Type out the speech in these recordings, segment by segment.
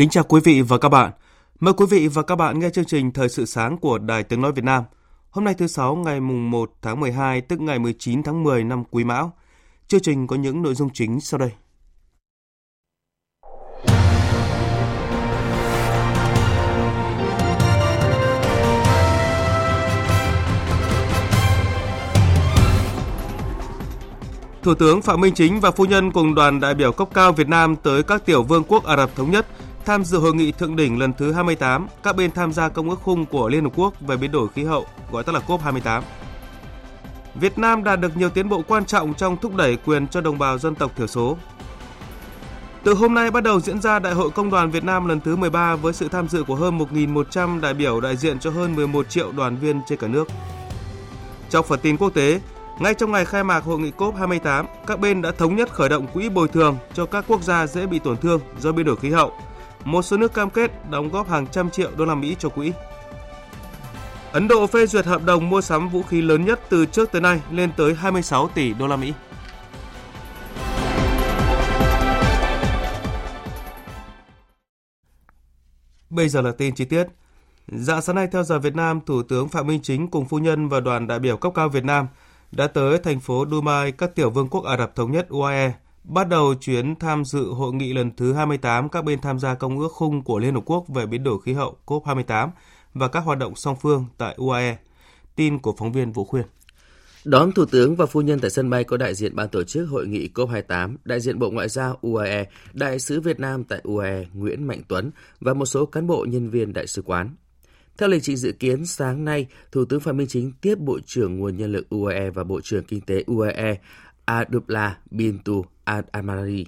Kính chào quý vị và các bạn. Mời quý vị và các bạn nghe chương trình Thời sự sáng của Đài Tiếng Nói Việt Nam. Hôm nay thứ Sáu, ngày mùng 1 tháng 12 tức ngày 19 tháng 10 năm Quý Mão. Chương trình có những nội dung chính sau đây. Thủ tướng Phạm Minh Chính và phu nhân cùng đoàn đại biểu cấp cao Việt Nam tới các tiểu vương quốc Ả Rập Thống Nhất tham dự hội nghị thượng đỉnh lần thứ 28 các bên tham gia công ước khung của Liên Hợp Quốc về biến đổi khí hậu, gọi tắt là COP28. Việt Nam đạt được nhiều tiến bộ quan trọng trong thúc đẩy quyền cho đồng bào dân tộc thiểu số. Từ hôm nay bắt đầu diễn ra Đại hội Công đoàn Việt Nam lần thứ 13 với sự tham dự của hơn 1.100 đại biểu đại diện cho hơn 11 triệu đoàn viên trên cả nước. Trong phần tin quốc tế, ngay trong ngày khai mạc hội nghị COP28, các bên đã thống nhất khởi động quỹ bồi thường cho các quốc gia dễ bị tổn thương do biến đổi khí hậu một số nước cam kết đóng góp hàng trăm triệu đô la Mỹ cho quỹ. Ấn Độ phê duyệt hợp đồng mua sắm vũ khí lớn nhất từ trước tới nay lên tới 26 tỷ đô la Mỹ. Bây giờ là tin chi tiết. Dạng sáng nay theo giờ Việt Nam, Thủ tướng Phạm Minh Chính cùng phu nhân và đoàn đại biểu cấp cao Việt Nam đã tới thành phố Dubai, các tiểu vương quốc Ả Rập Thống Nhất UAE bắt đầu chuyến tham dự hội nghị lần thứ 28 các bên tham gia công ước khung của Liên Hợp Quốc về biến đổi khí hậu COP28 và các hoạt động song phương tại UAE. Tin của phóng viên Vũ Khuyên. Đón Thủ tướng và Phu nhân tại sân bay có đại diện ban tổ chức hội nghị COP28, đại diện Bộ Ngoại giao UAE, đại sứ Việt Nam tại UAE Nguyễn Mạnh Tuấn và một số cán bộ nhân viên đại sứ quán. Theo lịch trình dự kiến, sáng nay, Thủ tướng Phạm Minh Chính tiếp Bộ trưởng Nguồn Nhân lực UAE và Bộ trưởng Kinh tế UAE Adubla Bintu Al-Amari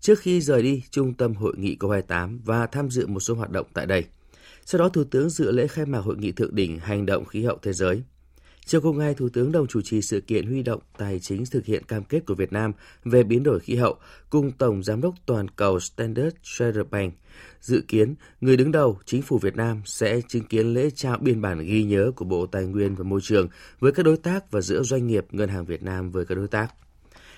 trước khi rời đi trung tâm hội nghị COP28 và tham dự một số hoạt động tại đây. Sau đó, Thủ tướng dự lễ khai mạc hội nghị thượng đỉnh hành động khí hậu thế giới. Chiều cùng ngày, Thủ tướng đồng chủ trì sự kiện huy động tài chính thực hiện cam kết của Việt Nam về biến đổi khí hậu cùng Tổng Giám đốc Toàn cầu Standard Chartered Bank. Dự kiến, người đứng đầu chính phủ Việt Nam sẽ chứng kiến lễ trao biên bản ghi nhớ của Bộ Tài nguyên và Môi trường với các đối tác và giữa doanh nghiệp Ngân hàng Việt Nam với các đối tác.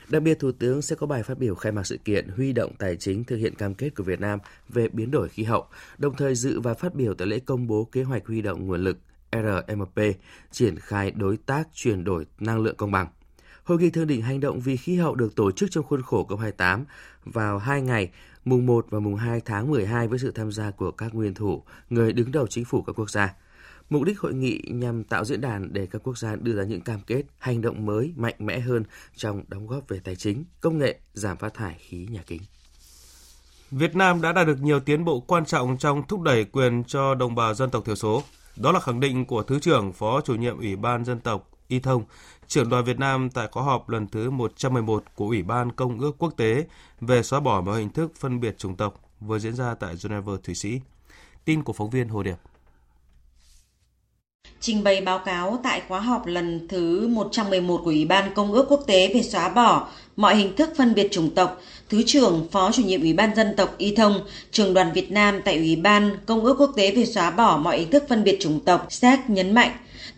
Đặc biệt, Thủ tướng sẽ có bài phát biểu khai mạc sự kiện huy động tài chính thực hiện cam kết của Việt Nam về biến đổi khí hậu, đồng thời dự và phát biểu tại lễ công bố kế hoạch huy động nguồn lực RMP triển khai đối tác chuyển đổi năng lượng công bằng. Hội nghị thượng đỉnh hành động vì khí hậu được tổ chức trong khuôn khổ COP28 vào hai ngày mùng 1 và mùng 2 tháng 12 với sự tham gia của các nguyên thủ, người đứng đầu chính phủ các quốc gia. Mục đích hội nghị nhằm tạo diễn đàn để các quốc gia đưa ra những cam kết, hành động mới, mạnh mẽ hơn trong đóng góp về tài chính, công nghệ, giảm phát thải khí nhà kính. Việt Nam đã đạt được nhiều tiến bộ quan trọng trong thúc đẩy quyền cho đồng bào dân tộc thiểu số. Đó là khẳng định của Thứ trưởng Phó chủ nhiệm Ủy ban Dân tộc Y Thông, trưởng đoàn Việt Nam tại khóa họp lần thứ 111 của Ủy ban Công ước Quốc tế về xóa bỏ mọi hình thức phân biệt chủng tộc vừa diễn ra tại Geneva, Thụy Sĩ. Tin của phóng viên Hồ Điệp. Trình bày báo cáo tại khóa họp lần thứ 111 của Ủy ban Công ước Quốc tế về xóa bỏ mọi hình thức phân biệt chủng tộc, Thứ trưởng Phó chủ nhiệm Ủy ban Dân tộc Y Thông, trường đoàn Việt Nam tại Ủy ban Công ước Quốc tế về xóa bỏ mọi hình thức phân biệt chủng tộc SEC nhấn mạnh,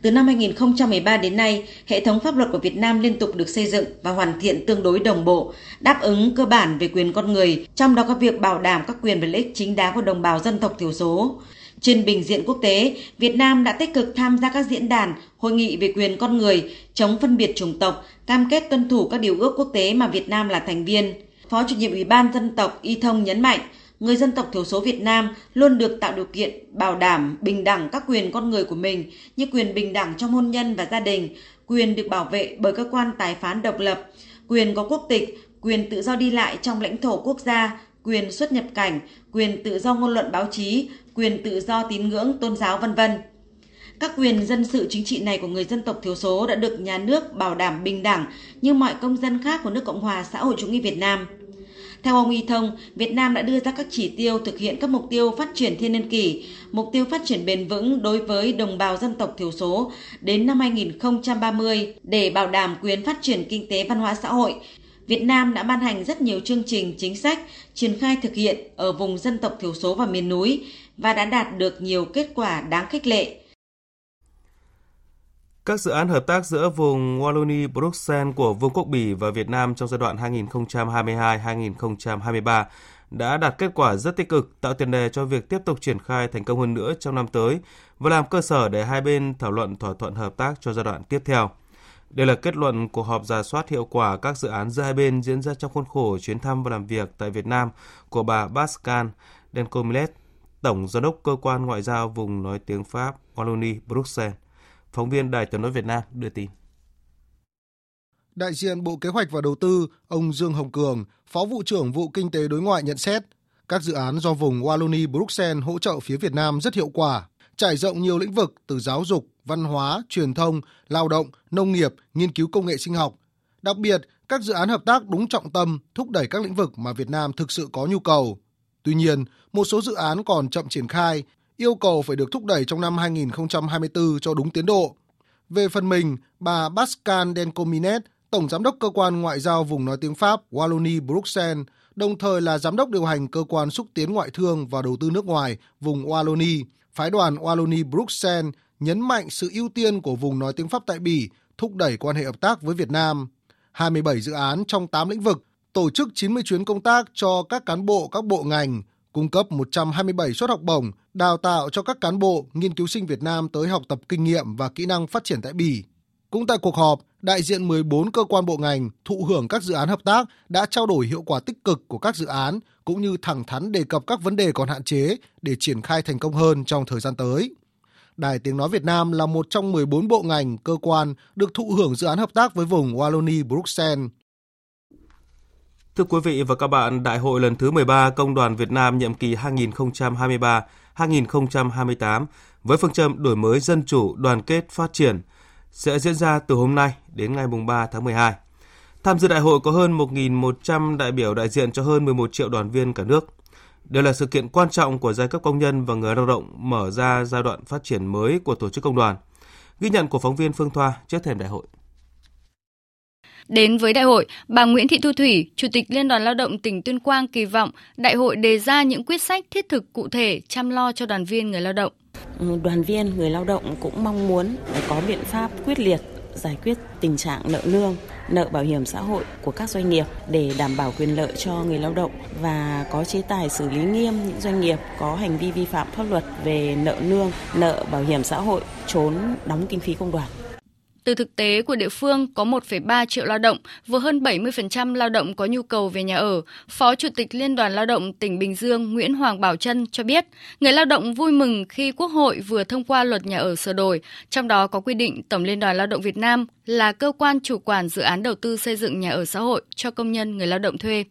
từ năm 2013 đến nay, hệ thống pháp luật của Việt Nam liên tục được xây dựng và hoàn thiện tương đối đồng bộ, đáp ứng cơ bản về quyền con người, trong đó có việc bảo đảm các quyền và lợi ích chính đáng của đồng bào dân tộc thiểu số. Trên bình diện quốc tế, Việt Nam đã tích cực tham gia các diễn đàn, hội nghị về quyền con người, chống phân biệt chủng tộc, cam kết tuân thủ các điều ước quốc tế mà Việt Nam là thành viên. Phó chủ nhiệm Ủy ban dân tộc Y Thông nhấn mạnh, người dân tộc thiểu số Việt Nam luôn được tạo điều kiện bảo đảm bình đẳng các quyền con người của mình như quyền bình đẳng trong hôn nhân và gia đình, quyền được bảo vệ bởi cơ quan tài phán độc lập, quyền có quốc tịch, quyền tự do đi lại trong lãnh thổ quốc gia, quyền xuất nhập cảnh, quyền tự do ngôn luận báo chí, quyền tự do tín ngưỡng, tôn giáo vân vân. Các quyền dân sự chính trị này của người dân tộc thiểu số đã được nhà nước bảo đảm bình đẳng như mọi công dân khác của nước Cộng hòa xã hội chủ nghĩa Việt Nam. Theo ông Y Thông, Việt Nam đã đưa ra các chỉ tiêu thực hiện các mục tiêu phát triển thiên niên kỷ, mục tiêu phát triển bền vững đối với đồng bào dân tộc thiểu số đến năm 2030 để bảo đảm quyền phát triển kinh tế văn hóa xã hội. Việt Nam đã ban hành rất nhiều chương trình chính sách triển khai thực hiện ở vùng dân tộc thiểu số và miền núi và đã đạt được nhiều kết quả đáng khích lệ. Các dự án hợp tác giữa vùng Wallonie-Bruxelles của Vương quốc Bỉ và Việt Nam trong giai đoạn 2022-2023 đã đạt kết quả rất tích cực, tạo tiền đề cho việc tiếp tục triển khai thành công hơn nữa trong năm tới và làm cơ sở để hai bên thảo luận thỏa thuận hợp tác cho giai đoạn tiếp theo. Đây là kết luận cuộc họp giả soát hiệu quả các dự án giữa hai bên diễn ra trong khuôn khổ chuyến thăm và làm việc tại Việt Nam của bà Pascal Denkomilet, Tổng Giám đốc Cơ quan Ngoại giao vùng nói tiếng Pháp Wallonie Bruxelles. Phóng viên Đài tiếng nói Việt Nam đưa tin. Đại diện Bộ Kế hoạch và Đầu tư, ông Dương Hồng Cường, Phó vụ trưởng vụ Kinh tế đối ngoại nhận xét, các dự án do vùng Wallonie Bruxelles hỗ trợ phía Việt Nam rất hiệu quả, trải rộng nhiều lĩnh vực từ giáo dục, văn hóa, truyền thông, lao động, nông nghiệp, nghiên cứu công nghệ sinh học. Đặc biệt, các dự án hợp tác đúng trọng tâm, thúc đẩy các lĩnh vực mà Việt Nam thực sự có nhu cầu. Tuy nhiên, một số dự án còn chậm triển khai, yêu cầu phải được thúc đẩy trong năm 2024 cho đúng tiến độ. Về phần mình, bà Pascal Dencominet, Tổng Giám đốc Cơ quan Ngoại giao vùng nói tiếng Pháp Wallonie Bruxelles, đồng thời là Giám đốc điều hành Cơ quan xúc tiến ngoại thương và đầu tư nước ngoài vùng Wallonie, phái đoàn Wallonie Bruxelles nhấn mạnh sự ưu tiên của vùng nói tiếng Pháp tại Bỉ thúc đẩy quan hệ hợp tác với Việt Nam. 27 dự án trong 8 lĩnh vực, tổ chức 90 chuyến công tác cho các cán bộ các bộ ngành, cung cấp 127 suất học bổng, đào tạo cho các cán bộ, nghiên cứu sinh Việt Nam tới học tập kinh nghiệm và kỹ năng phát triển tại Bỉ. Cũng tại cuộc họp, đại diện 14 cơ quan bộ ngành thụ hưởng các dự án hợp tác đã trao đổi hiệu quả tích cực của các dự án cũng như thẳng thắn đề cập các vấn đề còn hạn chế để triển khai thành công hơn trong thời gian tới. Đài Tiếng Nói Việt Nam là một trong 14 bộ ngành, cơ quan được thụ hưởng dự án hợp tác với vùng Wallonie Bruxelles. Thưa quý vị và các bạn, Đại hội lần thứ 13 Công đoàn Việt Nam nhiệm kỳ 2023-2028 với phương châm đổi mới dân chủ, đoàn kết, phát triển sẽ diễn ra từ hôm nay đến ngày 3 tháng 12. Tham dự đại hội có hơn 1.100 đại biểu đại diện cho hơn 11 triệu đoàn viên cả nước. Đây là sự kiện quan trọng của giai cấp công nhân và người lao động mở ra giai đoạn phát triển mới của tổ chức công đoàn. Ghi nhận của phóng viên Phương Thoa trước thềm đại hội. Đến với đại hội, bà Nguyễn Thị Thu Thủy, Chủ tịch Liên đoàn Lao động tỉnh Tuyên Quang kỳ vọng đại hội đề ra những quyết sách thiết thực cụ thể chăm lo cho đoàn viên người lao động. Đoàn viên người lao động cũng mong muốn có biện pháp quyết liệt giải quyết tình trạng nợ lương, nợ bảo hiểm xã hội của các doanh nghiệp để đảm bảo quyền lợi cho người lao động và có chế tài xử lý nghiêm những doanh nghiệp có hành vi vi phạm pháp luật về nợ lương, nợ bảo hiểm xã hội, trốn đóng kinh phí công đoàn. Từ thực tế của địa phương có 1,3 triệu lao động, vừa hơn 70% lao động có nhu cầu về nhà ở, Phó Chủ tịch Liên đoàn Lao động tỉnh Bình Dương Nguyễn Hoàng Bảo Trân cho biết, người lao động vui mừng khi Quốc hội vừa thông qua luật nhà ở sửa đổi, trong đó có quy định Tổng Liên đoàn Lao động Việt Nam là cơ quan chủ quản dự án đầu tư xây dựng nhà ở xã hội cho công nhân người lao động thuê.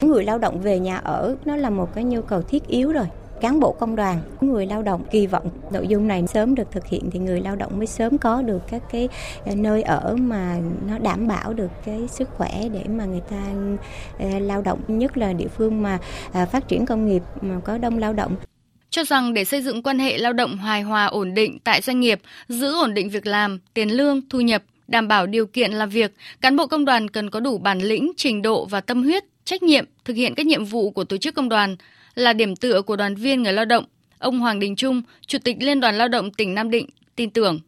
Người lao động về nhà ở nó là một cái nhu cầu thiết yếu rồi cán bộ công đoàn người lao động. Kỳ vọng nội dung này sớm được thực hiện thì người lao động mới sớm có được các cái ờ, nơi ở mà nó đảm bảo được cái sức khỏe để mà người ta ờ, lao động nhất là địa phương mà ờ, phát triển công nghiệp mà có đông lao động. Cho rằng để xây dựng quan hệ lao động hài hòa ổn định tại doanh nghiệp, giữ ổn định việc làm, tiền lương, thu nhập, đảm bảo điều kiện làm việc, cán bộ công đoàn cần có đủ bản lĩnh, trình độ và tâm huyết, trách nhiệm thực hiện các nhiệm vụ của tổ chức công đoàn, là điểm tựa của đoàn viên người lao động. Ông Hoàng Đình Trung, Chủ tịch Liên đoàn Lao động tỉnh Nam Định tin tưởng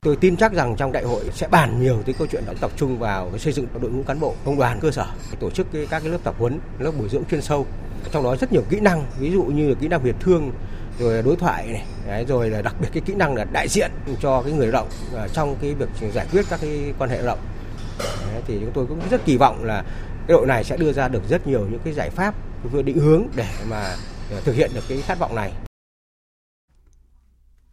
Tôi tin chắc rằng trong đại hội sẽ bàn nhiều tới câu chuyện đó tập trung vào xây dựng đội ngũ cán bộ công đoàn cơ sở, tổ chức các cái lớp tập huấn, lớp bồi dưỡng chuyên sâu. Trong đó rất nhiều kỹ năng, ví dụ như kỹ năng việt thương, rồi đối thoại này, đấy, rồi là đặc biệt cái kỹ năng là đại diện cho cái người lao động à, trong cái việc giải quyết các cái quan hệ lao động. Đấy, thì chúng tôi cũng rất kỳ vọng là cái đội này sẽ đưa ra được rất nhiều những cái giải pháp vừa định hướng để mà ờ, thực hiện được cái khát vọng này.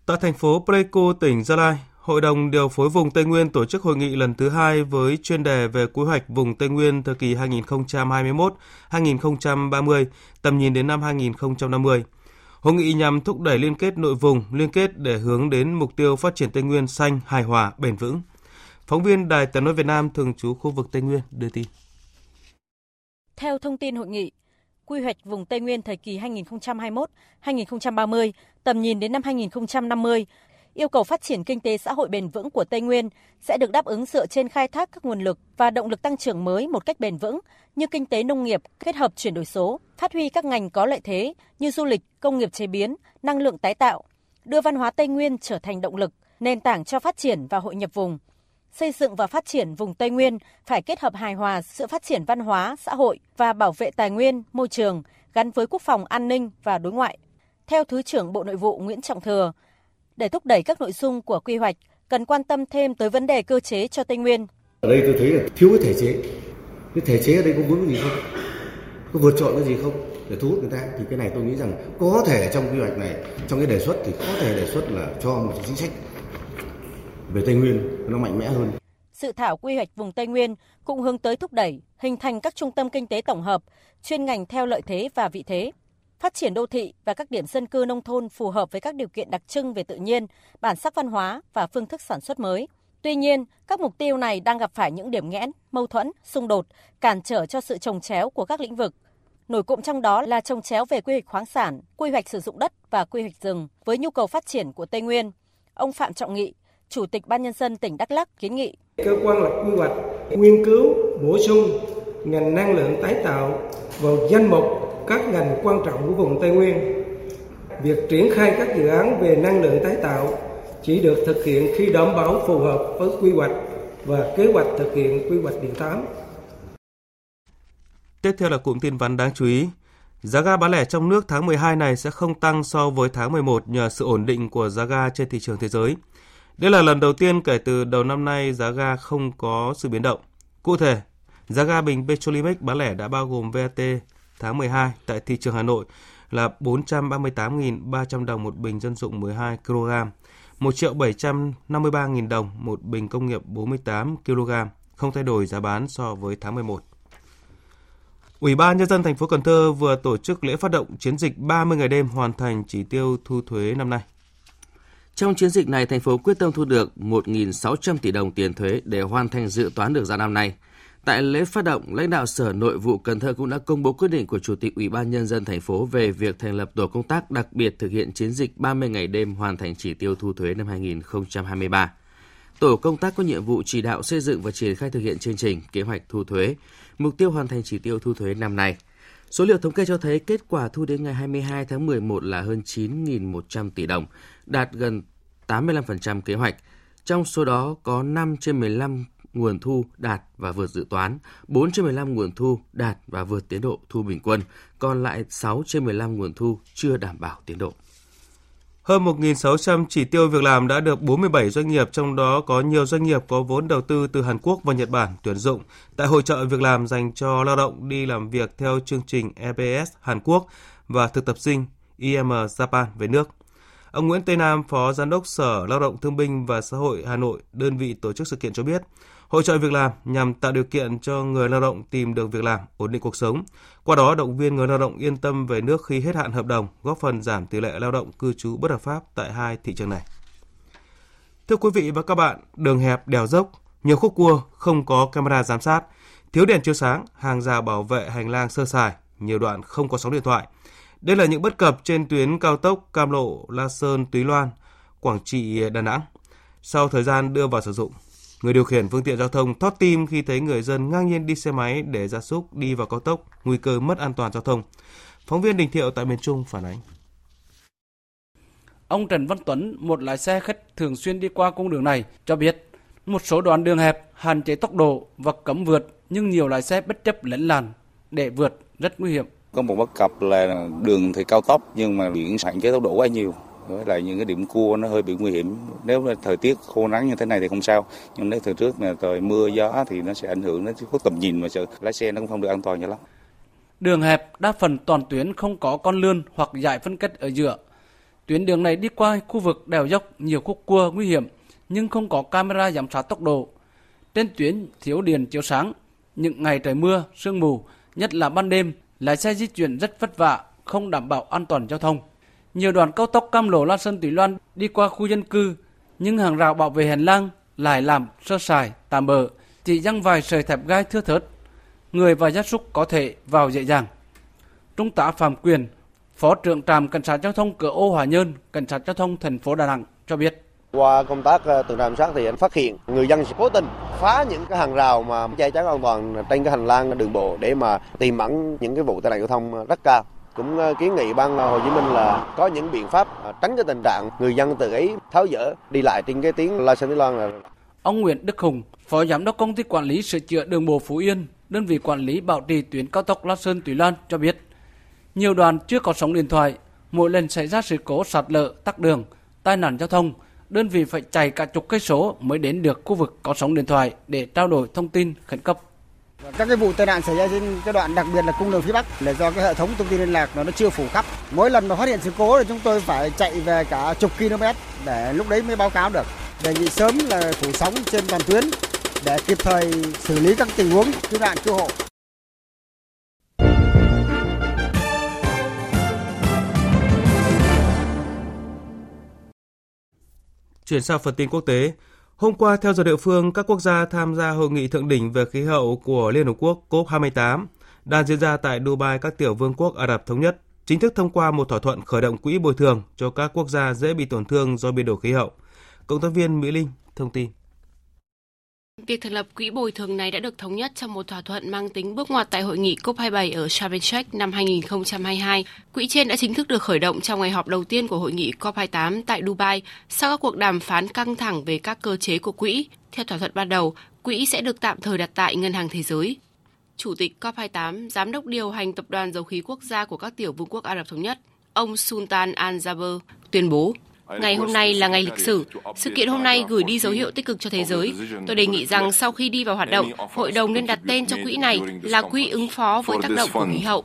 Tại thành phố Pleiku, tỉnh Gia Lai, Hội đồng điều phối vùng Tây Nguyên tổ chức hội nghị lần thứ hai với chuyên đề về quy hoạch vùng Tây Nguyên thời kỳ 2021-2030, tầm nhìn đến năm 2050. Hội nghị nhằm thúc đẩy liên kết nội vùng, liên kết để hướng đến mục tiêu phát triển Tây Nguyên xanh, hài hòa, bền vững. Phóng viên Đài Tiếng nói Việt Nam thường trú khu vực Tây Nguyên đưa tin. Theo thông tin hội nghị, quy hoạch vùng Tây Nguyên thời kỳ 2021-2030, tầm nhìn đến năm 2050, yêu cầu phát triển kinh tế xã hội bền vững của Tây Nguyên sẽ được đáp ứng dựa trên khai thác các nguồn lực và động lực tăng trưởng mới một cách bền vững như kinh tế nông nghiệp kết hợp chuyển đổi số, phát huy các ngành có lợi thế như du lịch, công nghiệp chế biến, năng lượng tái tạo, đưa văn hóa Tây Nguyên trở thành động lực, nền tảng cho phát triển và hội nhập vùng. Xây dựng và phát triển vùng Tây Nguyên phải kết hợp hài hòa sự phát triển văn hóa, xã hội và bảo vệ tài nguyên, môi trường gắn với quốc phòng an ninh và đối ngoại. Theo Thứ trưởng Bộ Nội vụ Nguyễn Trọng Thừa, để thúc đẩy các nội dung của quy hoạch, cần quan tâm thêm tới vấn đề cơ chế cho Tây Nguyên. Ở đây tôi thấy là thiếu cái thể chế. Cái thể chế ở đây có vướng gì không? Có vượt trội cái gì không? Để thu hút người ta thì cái này tôi nghĩ rằng có thể trong quy hoạch này, trong cái đề xuất thì có thể đề xuất là cho một chính sách về Tây Nguyên nó mạnh mẽ hơn. Sự thảo quy hoạch vùng Tây Nguyên cũng hướng tới thúc đẩy hình thành các trung tâm kinh tế tổng hợp, chuyên ngành theo lợi thế và vị thế, phát triển đô thị và các điểm dân cư nông thôn phù hợp với các điều kiện đặc trưng về tự nhiên, bản sắc văn hóa và phương thức sản xuất mới. Tuy nhiên, các mục tiêu này đang gặp phải những điểm nghẽn, mâu thuẫn, xung đột, cản trở cho sự trồng chéo của các lĩnh vực. Nổi cụm trong đó là trồng chéo về quy hoạch khoáng sản, quy hoạch sử dụng đất và quy hoạch rừng với nhu cầu phát triển của Tây Nguyên. Ông Phạm Trọng Nghị, Chủ tịch Ban Nhân dân tỉnh Đắk Lắk kiến nghị. Cơ quan lập quy hoạch nghiên cứu bổ sung ngành năng lượng tái tạo vào danh mục các ngành quan trọng của vùng Tây Nguyên. Việc triển khai các dự án về năng lượng tái tạo chỉ được thực hiện khi đảm bảo phù hợp với quy hoạch và kế hoạch thực hiện quy hoạch điện 8. Tiếp theo là cụm tin vắn đáng chú ý. Giá ga bán lẻ trong nước tháng 12 này sẽ không tăng so với tháng 11 nhờ sự ổn định của giá ga trên thị trường thế giới. Đây là lần đầu tiên kể từ đầu năm nay giá ga không có sự biến động. Cụ thể, giá ga bình Petrolimex bán lẻ đã bao gồm VAT tháng 12 tại thị trường Hà Nội là 438.300 đồng một bình dân dụng 12 kg, 1 triệu 753.000 đồng một bình công nghiệp 48 kg, không thay đổi giá bán so với tháng 11. Ủy ban nhân dân thành phố Cần Thơ vừa tổ chức lễ phát động chiến dịch 30 ngày đêm hoàn thành chỉ tiêu thu thuế năm nay. Trong chiến dịch này, thành phố quyết tâm thu được 1.600 tỷ đồng tiền thuế để hoàn thành dự toán được ra năm nay. Tại lễ phát động, lãnh đạo Sở Nội vụ Cần Thơ cũng đã công bố quyết định của Chủ tịch Ủy ban nhân dân thành phố về việc thành lập tổ công tác đặc biệt thực hiện chiến dịch 30 ngày đêm hoàn thành chỉ tiêu thu thuế năm 2023. Tổ công tác có nhiệm vụ chỉ đạo xây dựng và triển khai thực hiện chương trình kế hoạch thu thuế, mục tiêu hoàn thành chỉ tiêu thu thuế năm nay. Số liệu thống kê cho thấy kết quả thu đến ngày 22 tháng 11 là hơn 9.100 tỷ đồng, đạt gần 85% kế hoạch. Trong số đó có 5 trên 15 nguồn thu đạt và vượt dự toán, 4 trên 15 nguồn thu đạt và vượt tiến độ thu bình quân, còn lại 6 trên 15 nguồn thu chưa đảm bảo tiến độ. Hơn 1.600 chỉ tiêu việc làm đã được 47 doanh nghiệp, trong đó có nhiều doanh nghiệp có vốn đầu tư từ Hàn Quốc và Nhật Bản tuyển dụng tại hội trợ việc làm dành cho lao động đi làm việc theo chương trình EBS Hàn Quốc và thực tập sinh IM Japan về nước. Ông Nguyễn Tây Nam, Phó Giám đốc Sở Lao động Thương binh và Xã hội Hà Nội, đơn vị tổ chức sự kiện cho biết, hội trợ việc làm nhằm tạo điều kiện cho người lao động tìm được việc làm, ổn định cuộc sống. Qua đó động viên người lao động yên tâm về nước khi hết hạn hợp đồng, góp phần giảm tỷ lệ lao động cư trú bất hợp pháp tại hai thị trường này. Thưa quý vị và các bạn, đường hẹp, đèo dốc, nhiều khúc cua, không có camera giám sát, thiếu đèn chiếu sáng, hàng rào bảo vệ hành lang sơ sài, nhiều đoạn không có sóng điện thoại. Đây là những bất cập trên tuyến cao tốc Cam Lộ, La Sơn, Túy Loan, Quảng Trị, Đà Nẵng. Sau thời gian đưa vào sử dụng, Người điều khiển phương tiện giao thông thót tim khi thấy người dân ngang nhiên đi xe máy để gia súc đi vào cao tốc, nguy cơ mất an toàn giao thông. Phóng viên Đình Thiệu tại miền Trung phản ánh. Ông Trần Văn Tuấn, một lái xe khách thường xuyên đi qua cung đường này, cho biết một số đoạn đường hẹp hạn chế tốc độ và cấm vượt, nhưng nhiều lái xe bất chấp lấn làn để vượt rất nguy hiểm. Có một bất cập là đường thì cao tốc nhưng mà biển hạn chế tốc độ quá nhiều. Với lại những cái điểm cua nó hơi bị nguy hiểm. Nếu thời tiết khô nắng như thế này thì không sao. Nhưng nếu thời trước là trời mưa gió thì nó sẽ ảnh hưởng đến có tầm nhìn mà sợ lái xe nó cũng không được an toàn cho lắm. Đường hẹp đa phần toàn tuyến không có con lươn hoặc dải phân cách ở giữa. Tuyến đường này đi qua khu vực đèo dốc nhiều khúc cua nguy hiểm nhưng không có camera giám sát tốc độ. Trên tuyến thiếu điện chiếu sáng, những ngày trời mưa, sương mù, nhất là ban đêm, lái xe di chuyển rất vất vả, không đảm bảo an toàn giao thông. Nhiều đoạn cao tốc Cam Lộ La Sơn Tùy Loan đi qua khu dân cư, nhưng hàng rào bảo vệ hành lang lại làm sơ sài, tạm bỡ, chỉ dăng vài sợi thép gai thưa thớt. Người và gia súc có thể vào dễ dàng. Trung tá Phạm Quyền, Phó trưởng trạm cảnh sát giao thông cửa ô Hòa Nhơn, cảnh sát giao thông thành phố Đà Nẵng cho biết. Qua công tác ờ, tuần tra kiểm soát thì anh phát hiện người dân cố tình phá những cái hàng rào mà che chắn an toàn trên cái hành lang đường bộ để mà tìm ẩn những cái vụ tai nạn giao thông rất cao. Cũng ờ, kiến nghị ban ờ, Hồ Chí Minh là có những biện pháp ờ, tránh cái tình trạng người dân tự ý tháo dỡ đi lại trên cái tuyến La Sơn Thái Loan là Ông Nguyễn Đức Hùng, Phó Giám đốc Công ty Quản lý Sửa chữa Đường bộ Phú Yên, đơn vị quản lý bảo trì tuyến cao tốc La Sơn Tùy Loan cho biết, nhiều đoàn chưa có sóng điện thoại, mỗi lần xảy ra sự cố sạt lở, tắc đường, tai nạn giao thông, đơn vị phải chạy cả chục cây số mới đến được khu vực có sóng điện thoại để trao đổi thông tin, khẩn cấp. Các cái vụ tai nạn xảy ra trên cái đoạn đặc biệt là cung đường phía Bắc là do cái hệ thống thông tin liên lạc nó chưa phủ khắp. Mỗi lần mà phát hiện sự cố thì chúng tôi phải chạy về cả chục km để lúc đấy mới báo cáo được. Đề nghị sớm là phủ sóng trên toàn tuyến để kịp thời xử lý các tình huống cứu nạn cứu hộ. Chuyển sang phần tin quốc tế, hôm qua theo giờ địa phương, các quốc gia tham gia hội nghị thượng đỉnh về khí hậu của Liên Hợp Quốc COP28 đang diễn ra tại Dubai các tiểu vương quốc Ả Rập Thống Nhất chính thức thông qua một thỏa thuận khởi động quỹ bồi thường cho các quốc gia dễ bị tổn thương do biến đổi khí hậu. Cộng tác viên Mỹ Linh thông tin. Việc thành lập quỹ bồi thường này đã được thống nhất trong một thỏa thuận mang tính bước ngoặt tại hội nghị COP27 ở Sharm el-Sheikh năm 2022. Quỹ trên đã chính thức được khởi động trong ngày họp đầu tiên của hội nghị COP28 tại Dubai sau các cuộc đàm phán căng thẳng về các cơ chế của quỹ. Theo thỏa thuận ban đầu, quỹ sẽ được tạm thời đặt tại Ngân hàng Thế giới. Chủ tịch COP28, giám đốc điều hành tập đoàn dầu khí quốc gia của các tiểu vương quốc Ả Rập Thống Nhất, ông Sultan Al Jaber tuyên bố Ngày hôm nay là ngày lịch sử. Sự kiện hôm nay gửi đi dấu hiệu tích cực cho thế giới. Tôi đề nghị rằng sau khi đi vào hoạt động, hội đồng nên đặt tên cho quỹ này là quỹ ứng phó với tác động của khí hậu.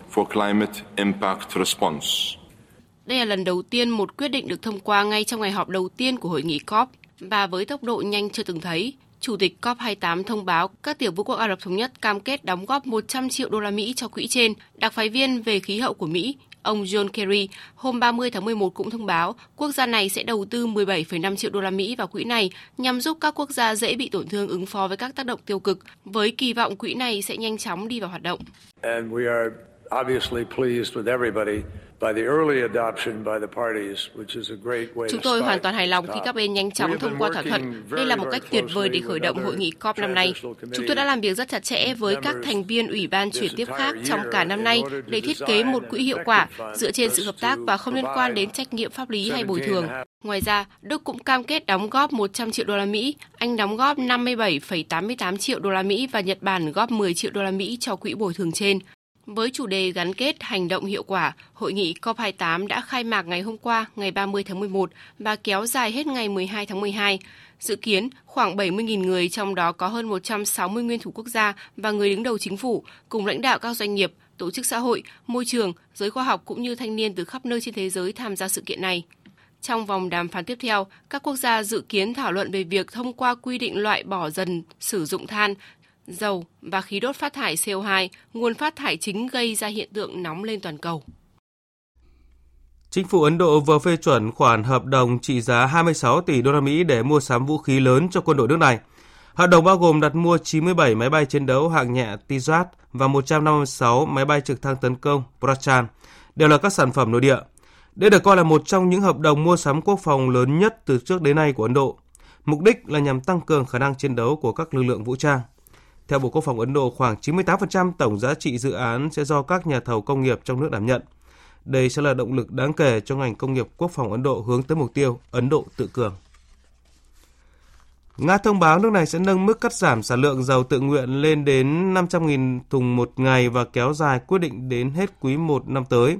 Đây là lần đầu tiên một quyết định được thông qua ngay trong ngày họp đầu tiên của hội nghị COP và với tốc độ nhanh chưa từng thấy. Chủ tịch COP28 thông báo các tiểu vương quốc Ả Rập Thống Nhất cam kết đóng góp 100 triệu đô la Mỹ cho quỹ trên. Đặc phái viên về khí hậu của Mỹ Ông John Kerry hôm 30 tháng 11 cũng thông báo quốc gia này sẽ đầu tư 17,5 triệu đô la Mỹ vào quỹ này nhằm giúp các quốc gia dễ bị tổn thương ứng phó với các tác động tiêu cực, với kỳ vọng quỹ này sẽ nhanh chóng đi vào hoạt động. Chúng tôi hoàn toàn hài lòng khi các bên nhanh chóng thông qua thỏa thuận. Đây là một cách tuyệt vời để khởi động hội nghị COP năm nay. Chúng tôi đã làm việc rất chặt chẽ với các thành viên Ủy ban chuyển tiếp khác trong cả năm nay để thiết kế một quỹ hiệu quả dựa trên sự hợp tác và không liên quan đến trách nhiệm pháp lý hay bồi thường. Ngoài ra, Đức cũng cam kết đóng góp 100 triệu đô la Mỹ, Anh đóng góp 57,88 triệu đô la Mỹ và Nhật Bản góp 10 triệu đô la Mỹ cho quỹ bồi thường trên. Với chủ đề gắn kết hành động hiệu quả, hội nghị COP28 đã khai mạc ngày hôm qua, ngày 30 tháng 11 và kéo dài hết ngày 12 tháng 12. Dự kiến khoảng 70.000 người, trong đó có hơn 160 nguyên thủ quốc gia và người đứng đầu chính phủ, cùng lãnh đạo các doanh nghiệp, tổ chức xã hội, môi trường, giới khoa học cũng như thanh niên từ khắp nơi trên thế giới tham gia sự kiện này. Trong vòng đàm phán tiếp theo, các quốc gia dự kiến thảo luận về việc thông qua quy định loại bỏ dần sử dụng than dầu và khí đốt phát thải CO2, nguồn phát thải chính gây ra hiện tượng nóng lên toàn cầu. Chính phủ Ấn Độ vừa phê chuẩn khoản hợp đồng trị giá 26 tỷ đô la Mỹ để mua sắm vũ khí lớn cho quân đội nước này. Hợp đồng bao gồm đặt mua 97 máy bay chiến đấu hạng nhẹ Tizat và 156 máy bay trực thăng tấn công Prachan, đều là các sản phẩm nội địa. Đây được coi là một trong những hợp đồng mua sắm quốc phòng lớn nhất từ trước đến nay của Ấn Độ. Mục đích là nhằm tăng cường khả năng chiến đấu của các lực lượng vũ trang. Theo Bộ Quốc phòng Ấn Độ, khoảng 98% tổng giá trị dự án sẽ do các nhà thầu công nghiệp trong nước đảm nhận. Đây sẽ là động lực đáng kể cho ngành công nghiệp quốc phòng Ấn Độ hướng tới mục tiêu Ấn Độ tự cường. Nga thông báo nước này sẽ nâng mức cắt giảm sản lượng dầu tự nguyện lên đến 500.000 thùng một ngày và kéo dài quyết định đến hết quý 1 năm tới.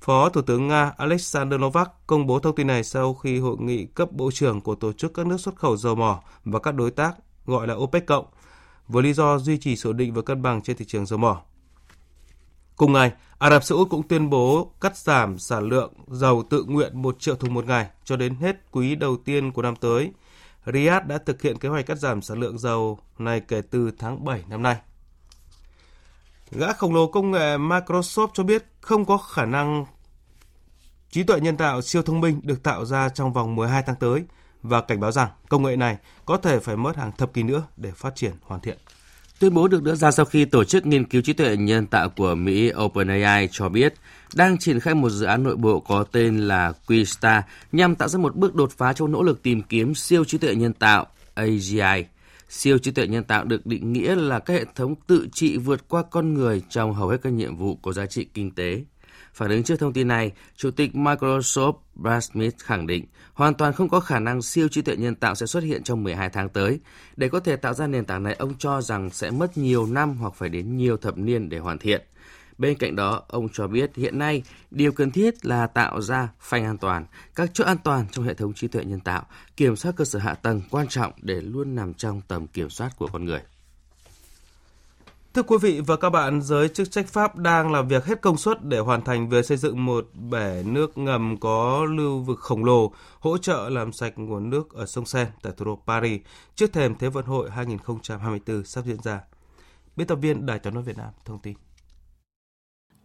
Phó Thủ tướng Nga Alexander Novak công bố thông tin này sau khi hội nghị cấp bộ trưởng của tổ chức các nước xuất khẩu dầu mỏ và các đối tác gọi là OPEC cộng với lý do duy trì ổn định và cân bằng trên thị trường dầu mỏ. Cùng ngày, Ả Rập Xê Út cũng tuyên bố cắt giảm sản lượng dầu tự nguyện 1 triệu thùng một ngày cho đến hết quý đầu tiên của năm tới. Riyadh đã thực hiện kế hoạch cắt giảm sản lượng dầu này kể từ tháng 7 năm nay. Gã khổng lồ công nghệ Microsoft cho biết không có khả năng trí tuệ nhân tạo siêu thông minh được tạo ra trong vòng 12 tháng tới và cảnh báo rằng công nghệ này có thể phải mất hàng thập kỷ nữa để phát triển hoàn thiện. Tuyên bố được đưa ra sau khi Tổ chức Nghiên cứu trí tuệ nhân tạo của Mỹ OpenAI cho biết đang triển khai một dự án nội bộ có tên là Quista nhằm tạo ra một bước đột phá trong nỗ lực tìm kiếm siêu trí tuệ nhân tạo AGI. Siêu trí tuệ nhân tạo được định nghĩa là các hệ thống tự trị vượt qua con người trong hầu hết các nhiệm vụ có giá trị kinh tế. Phản ứng trước thông tin này, Chủ tịch Microsoft Brad Smith khẳng định hoàn toàn không có khả năng siêu trí tuệ nhân tạo sẽ xuất hiện trong 12 tháng tới. Để có thể tạo ra nền tảng này, ông cho rằng sẽ mất nhiều năm hoặc phải đến nhiều thập niên để hoàn thiện. Bên cạnh đó, ông cho biết hiện nay điều cần thiết là tạo ra phanh an toàn, các chỗ an toàn trong hệ thống trí tuệ nhân tạo, kiểm soát cơ sở hạ tầng quan trọng để luôn nằm trong tầm kiểm soát của con người. Thưa quý vị và các bạn, giới chức trách Pháp đang làm việc hết công suất để hoàn thành việc xây dựng một bể nước ngầm có lưu vực khổng lồ, hỗ trợ làm sạch nguồn nước ở sông Seine tại thủ đô Paris trước thềm Thế vận hội 2024 sắp diễn ra. Biên tập viên Đài tiếng nói Việt Nam thông tin.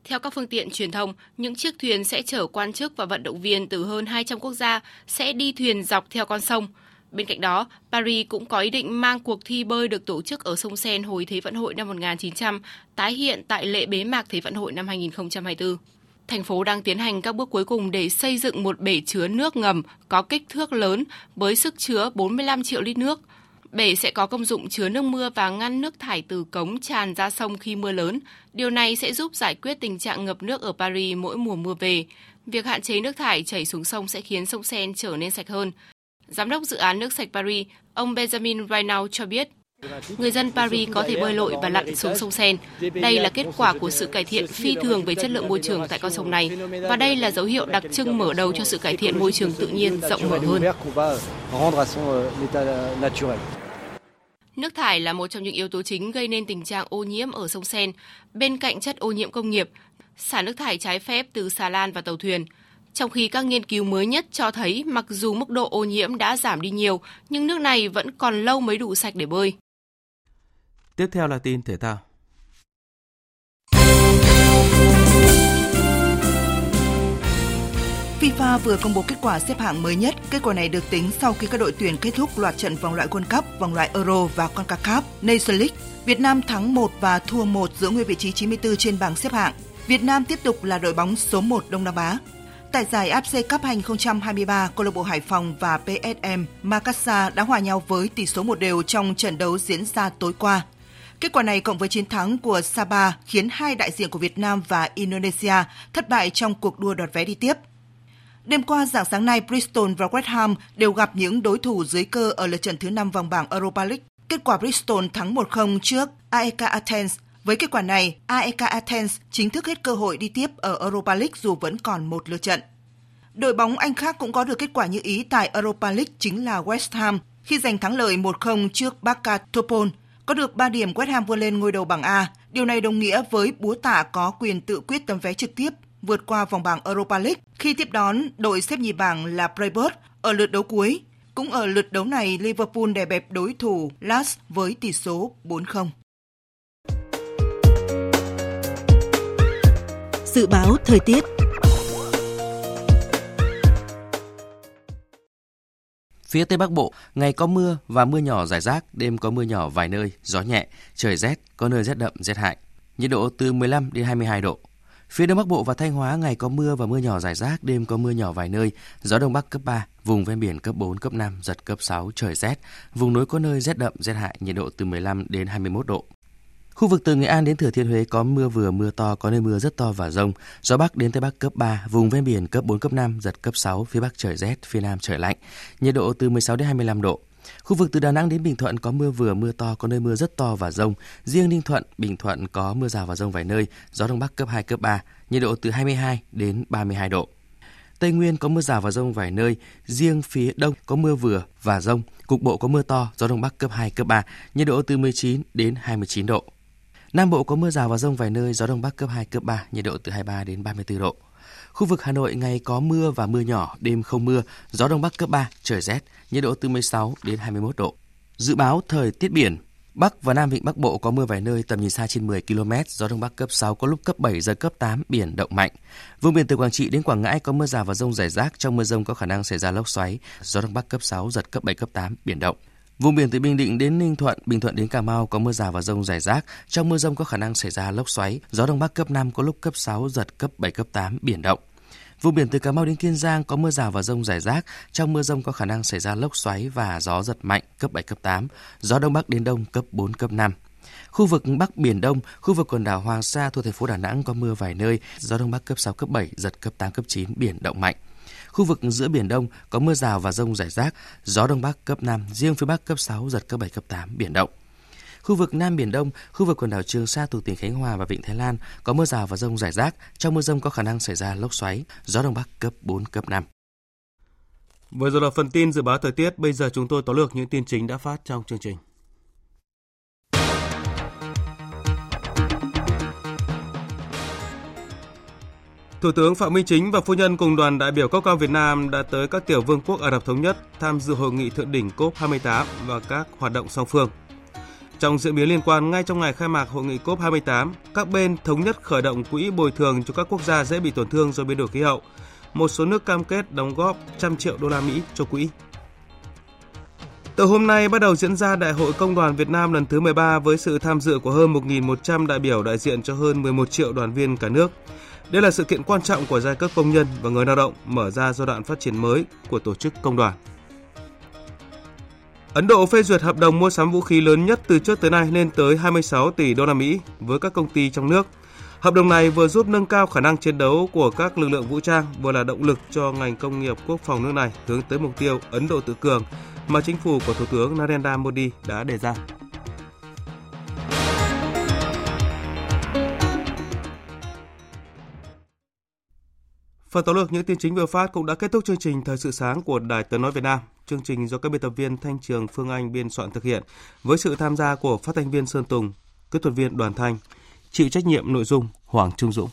Theo các phương tiện truyền thông, những chiếc thuyền sẽ chở quan chức và vận động viên từ hơn 200 quốc gia sẽ đi thuyền dọc theo con sông. Bên cạnh đó, Paris cũng có ý định mang cuộc thi bơi được tổ chức ở sông Seine hồi Thế vận hội năm 1900 tái hiện tại lễ bế mạc Thế vận hội năm 2024. Thành phố đang tiến hành các bước cuối cùng để xây dựng một bể chứa nước ngầm có kích thước lớn với sức chứa 45 triệu lít nước. Bể sẽ có công dụng chứa nước mưa và ngăn nước thải từ cống tràn ra sông khi mưa lớn. Điều này sẽ giúp giải quyết tình trạng ngập nước ở Paris mỗi mùa mưa về. Việc hạn chế nước thải chảy xuống sông sẽ khiến sông Seine trở nên sạch hơn. Giám đốc dự án nước sạch Paris, ông Benjamin Reynau cho biết, Người dân Paris có thể bơi lội và lặn xuống sông Seine. Đây là kết quả của sự cải thiện phi thường về chất lượng môi trường tại con sông này. Và đây là dấu hiệu đặc trưng mở đầu cho sự cải thiện môi trường tự nhiên rộng mở hơn. Nước thải là một trong những yếu tố chính gây nên tình trạng ô nhiễm ở sông Seine. Bên cạnh chất ô nhiễm công nghiệp, xả nước thải trái phép từ xà lan và tàu thuyền – trong khi các nghiên cứu mới nhất cho thấy mặc dù mức độ ô nhiễm đã giảm đi nhiều, nhưng nước này vẫn còn lâu mới đủ sạch để bơi. Tiếp theo là tin thể thao. FIFA vừa công bố kết quả xếp hạng mới nhất. Kết quả này được tính sau khi các đội tuyển kết thúc loạt trận vòng loại World Cup, vòng loại Euro và CONCACAF Nations League. Việt Nam thắng 1 và thua 1 giữ nguyên vị trí 94 trên bảng xếp hạng. Việt Nam tiếp tục là đội bóng số 1 Đông Nam Á. Tại giải AFC Cup 2023, câu lạc bộ Hải Phòng và PSM Makassar đã hòa nhau với tỷ số một đều trong trận đấu diễn ra tối qua. Kết quả này cộng với chiến thắng của Saba khiến hai đại diện của Việt Nam và Indonesia thất bại trong cuộc đua đoạt vé đi tiếp. Đêm qua dạng sáng nay, Bristol và West Ham đều gặp những đối thủ dưới cơ ở lượt trận thứ 5 vòng bảng Europa League. Kết quả Bristol thắng 1-0 trước AEK Athens với kết quả này, AEK Athens chính thức hết cơ hội đi tiếp ở Europa League dù vẫn còn một lượt trận. Đội bóng Anh khác cũng có được kết quả như ý tại Europa League chính là West Ham khi giành thắng lợi 1-0 trước Barca Topol. Có được 3 điểm West Ham vươn lên ngôi đầu bảng A. Điều này đồng nghĩa với búa tạ có quyền tự quyết tấm vé trực tiếp vượt qua vòng bảng Europa League khi tiếp đón đội xếp nhì bảng là Freiburg ở lượt đấu cuối. Cũng ở lượt đấu này, Liverpool đè bẹp đối thủ Las với tỷ số 4-0. Dự báo thời tiết Phía Tây Bắc Bộ, ngày có mưa và mưa nhỏ rải rác, đêm có mưa nhỏ vài nơi, gió nhẹ, trời rét, có nơi rét đậm, rét hại. Nhiệt độ từ 15 đến 22 độ. Phía Đông Bắc Bộ và Thanh Hóa ngày có mưa và mưa nhỏ rải rác, đêm có mưa nhỏ vài nơi, gió Đông Bắc cấp 3, vùng ven biển cấp 4, cấp 5, giật cấp 6, trời rét. Vùng núi có nơi rét đậm, rét hại, nhiệt độ từ 15 đến 21 độ. Khu vực từ Nghệ An đến Thừa Thiên Huế có mưa vừa mưa to, có nơi mưa rất to và rông. Gió Bắc đến Tây Bắc cấp 3, vùng ven biển cấp 4, cấp 5, giật cấp 6, phía Bắc trời rét, phía Nam trời lạnh. Nhiệt độ từ 16 đến 25 độ. Khu vực từ Đà Nẵng đến Bình Thuận có mưa vừa mưa to, có nơi mưa rất to và rông. Riêng Ninh Thuận, Bình Thuận có mưa rào và rông vài nơi, gió Đông Bắc cấp 2, cấp 3, nhiệt độ từ 22 đến 32 độ. Tây Nguyên có mưa rào và rông vài nơi, riêng phía Đông có mưa vừa và rông, cục bộ có mưa to, gió Đông Bắc cấp 2, cấp 3, nhiệt độ từ 19 đến 29 độ. Nam Bộ có mưa rào và rông vài nơi, gió đông bắc cấp 2, cấp 3, nhiệt độ từ 23 đến 34 độ. Khu vực Hà Nội ngày có mưa và mưa nhỏ, đêm không mưa, gió đông bắc cấp 3, trời rét, nhiệt độ từ 16 đến 21 độ. Dự báo thời tiết biển, Bắc và Nam Vịnh Bắc Bộ có mưa vài nơi tầm nhìn xa trên 10 km, gió đông bắc cấp 6 có lúc cấp 7 giật cấp 8, biển động mạnh. Vùng biển từ Quảng Trị đến Quảng Ngãi có mưa rào và rông rải rác, trong mưa rông có khả năng xảy ra lốc xoáy, gió đông bắc cấp 6 giật cấp 7 cấp 8, biển động. Vùng biển từ Bình Định đến Ninh Thuận, Bình Thuận đến Cà Mau có mưa rào và rông rải rác, trong mưa rông có khả năng xảy ra lốc xoáy, gió đông bắc cấp 5 có lúc cấp 6 giật cấp 7 cấp 8, biển động. Vùng biển từ Cà Mau đến Kiên Giang có mưa rào và rông rải rác. Trong mưa rông có khả năng xảy ra lốc xoáy và gió giật mạnh cấp 7, cấp 8. Gió Đông Bắc đến Đông cấp 4, cấp 5. Khu vực Bắc Biển Đông, khu vực quần đảo Hoàng Sa thuộc thành phố Đà Nẵng có mưa vài nơi, gió Đông Bắc cấp 6, cấp 7, giật cấp 8, cấp 9, biển động mạnh. Khu vực giữa Biển Đông có mưa rào và rông rải rác, gió Đông Bắc cấp 5, riêng phía Bắc cấp 6, giật cấp 7, cấp 8, biển động. Khu vực Nam Biển Đông, khu vực quần đảo Trường Sa thuộc tỉnh Khánh Hòa và Vịnh Thái Lan có mưa rào và rông rải rác. Trong mưa rông có khả năng xảy ra lốc xoáy, gió Đông Bắc cấp 4, cấp 5. Vừa rồi là phần tin dự báo thời tiết, bây giờ chúng tôi tóm lược những tin chính đã phát trong chương trình. Thủ tướng Phạm Minh Chính và phu nhân cùng đoàn đại biểu cấp cao Việt Nam đã tới các tiểu vương quốc Ả Rập Thống Nhất tham dự hội nghị thượng đỉnh COP28 và các hoạt động song phương. Trong diễn biến liên quan, ngay trong ngày khai mạc hội nghị COP28, các bên thống nhất khởi động quỹ bồi thường cho các quốc gia dễ bị tổn thương do biến đổi khí hậu. Một số nước cam kết đóng góp trăm triệu đô la Mỹ cho quỹ. Từ hôm nay bắt đầu diễn ra Đại hội Công đoàn Việt Nam lần thứ 13 với sự tham dự của hơn 1.100 đại biểu đại diện cho hơn 11 triệu đoàn viên cả nước. Đây là sự kiện quan trọng của giai cấp công nhân và người lao động mở ra giai đoạn phát triển mới của tổ chức công đoàn. Ấn Độ phê duyệt hợp đồng mua sắm vũ khí lớn nhất từ trước tới nay lên tới 26 tỷ đô la Mỹ với các công ty trong nước. Hợp đồng này vừa giúp nâng cao khả năng chiến đấu của các lực lượng vũ trang, vừa là động lực cho ngành công nghiệp quốc phòng nước này hướng tới mục tiêu Ấn Độ tự cường mà chính phủ của Thủ tướng Narendra Modi đã đề ra. Phần tóm lược những tin chính vừa phát cũng đã kết thúc chương trình Thời sự sáng của Đài Tiếng Nói Việt Nam. Chương trình do các biên tập viên Thanh Trường, Phương Anh biên soạn thực hiện với sự tham gia của phát thanh viên Sơn Tùng, kỹ thuật viên Đoàn Thanh, chịu trách nhiệm nội dung Hoàng Trung Dũng.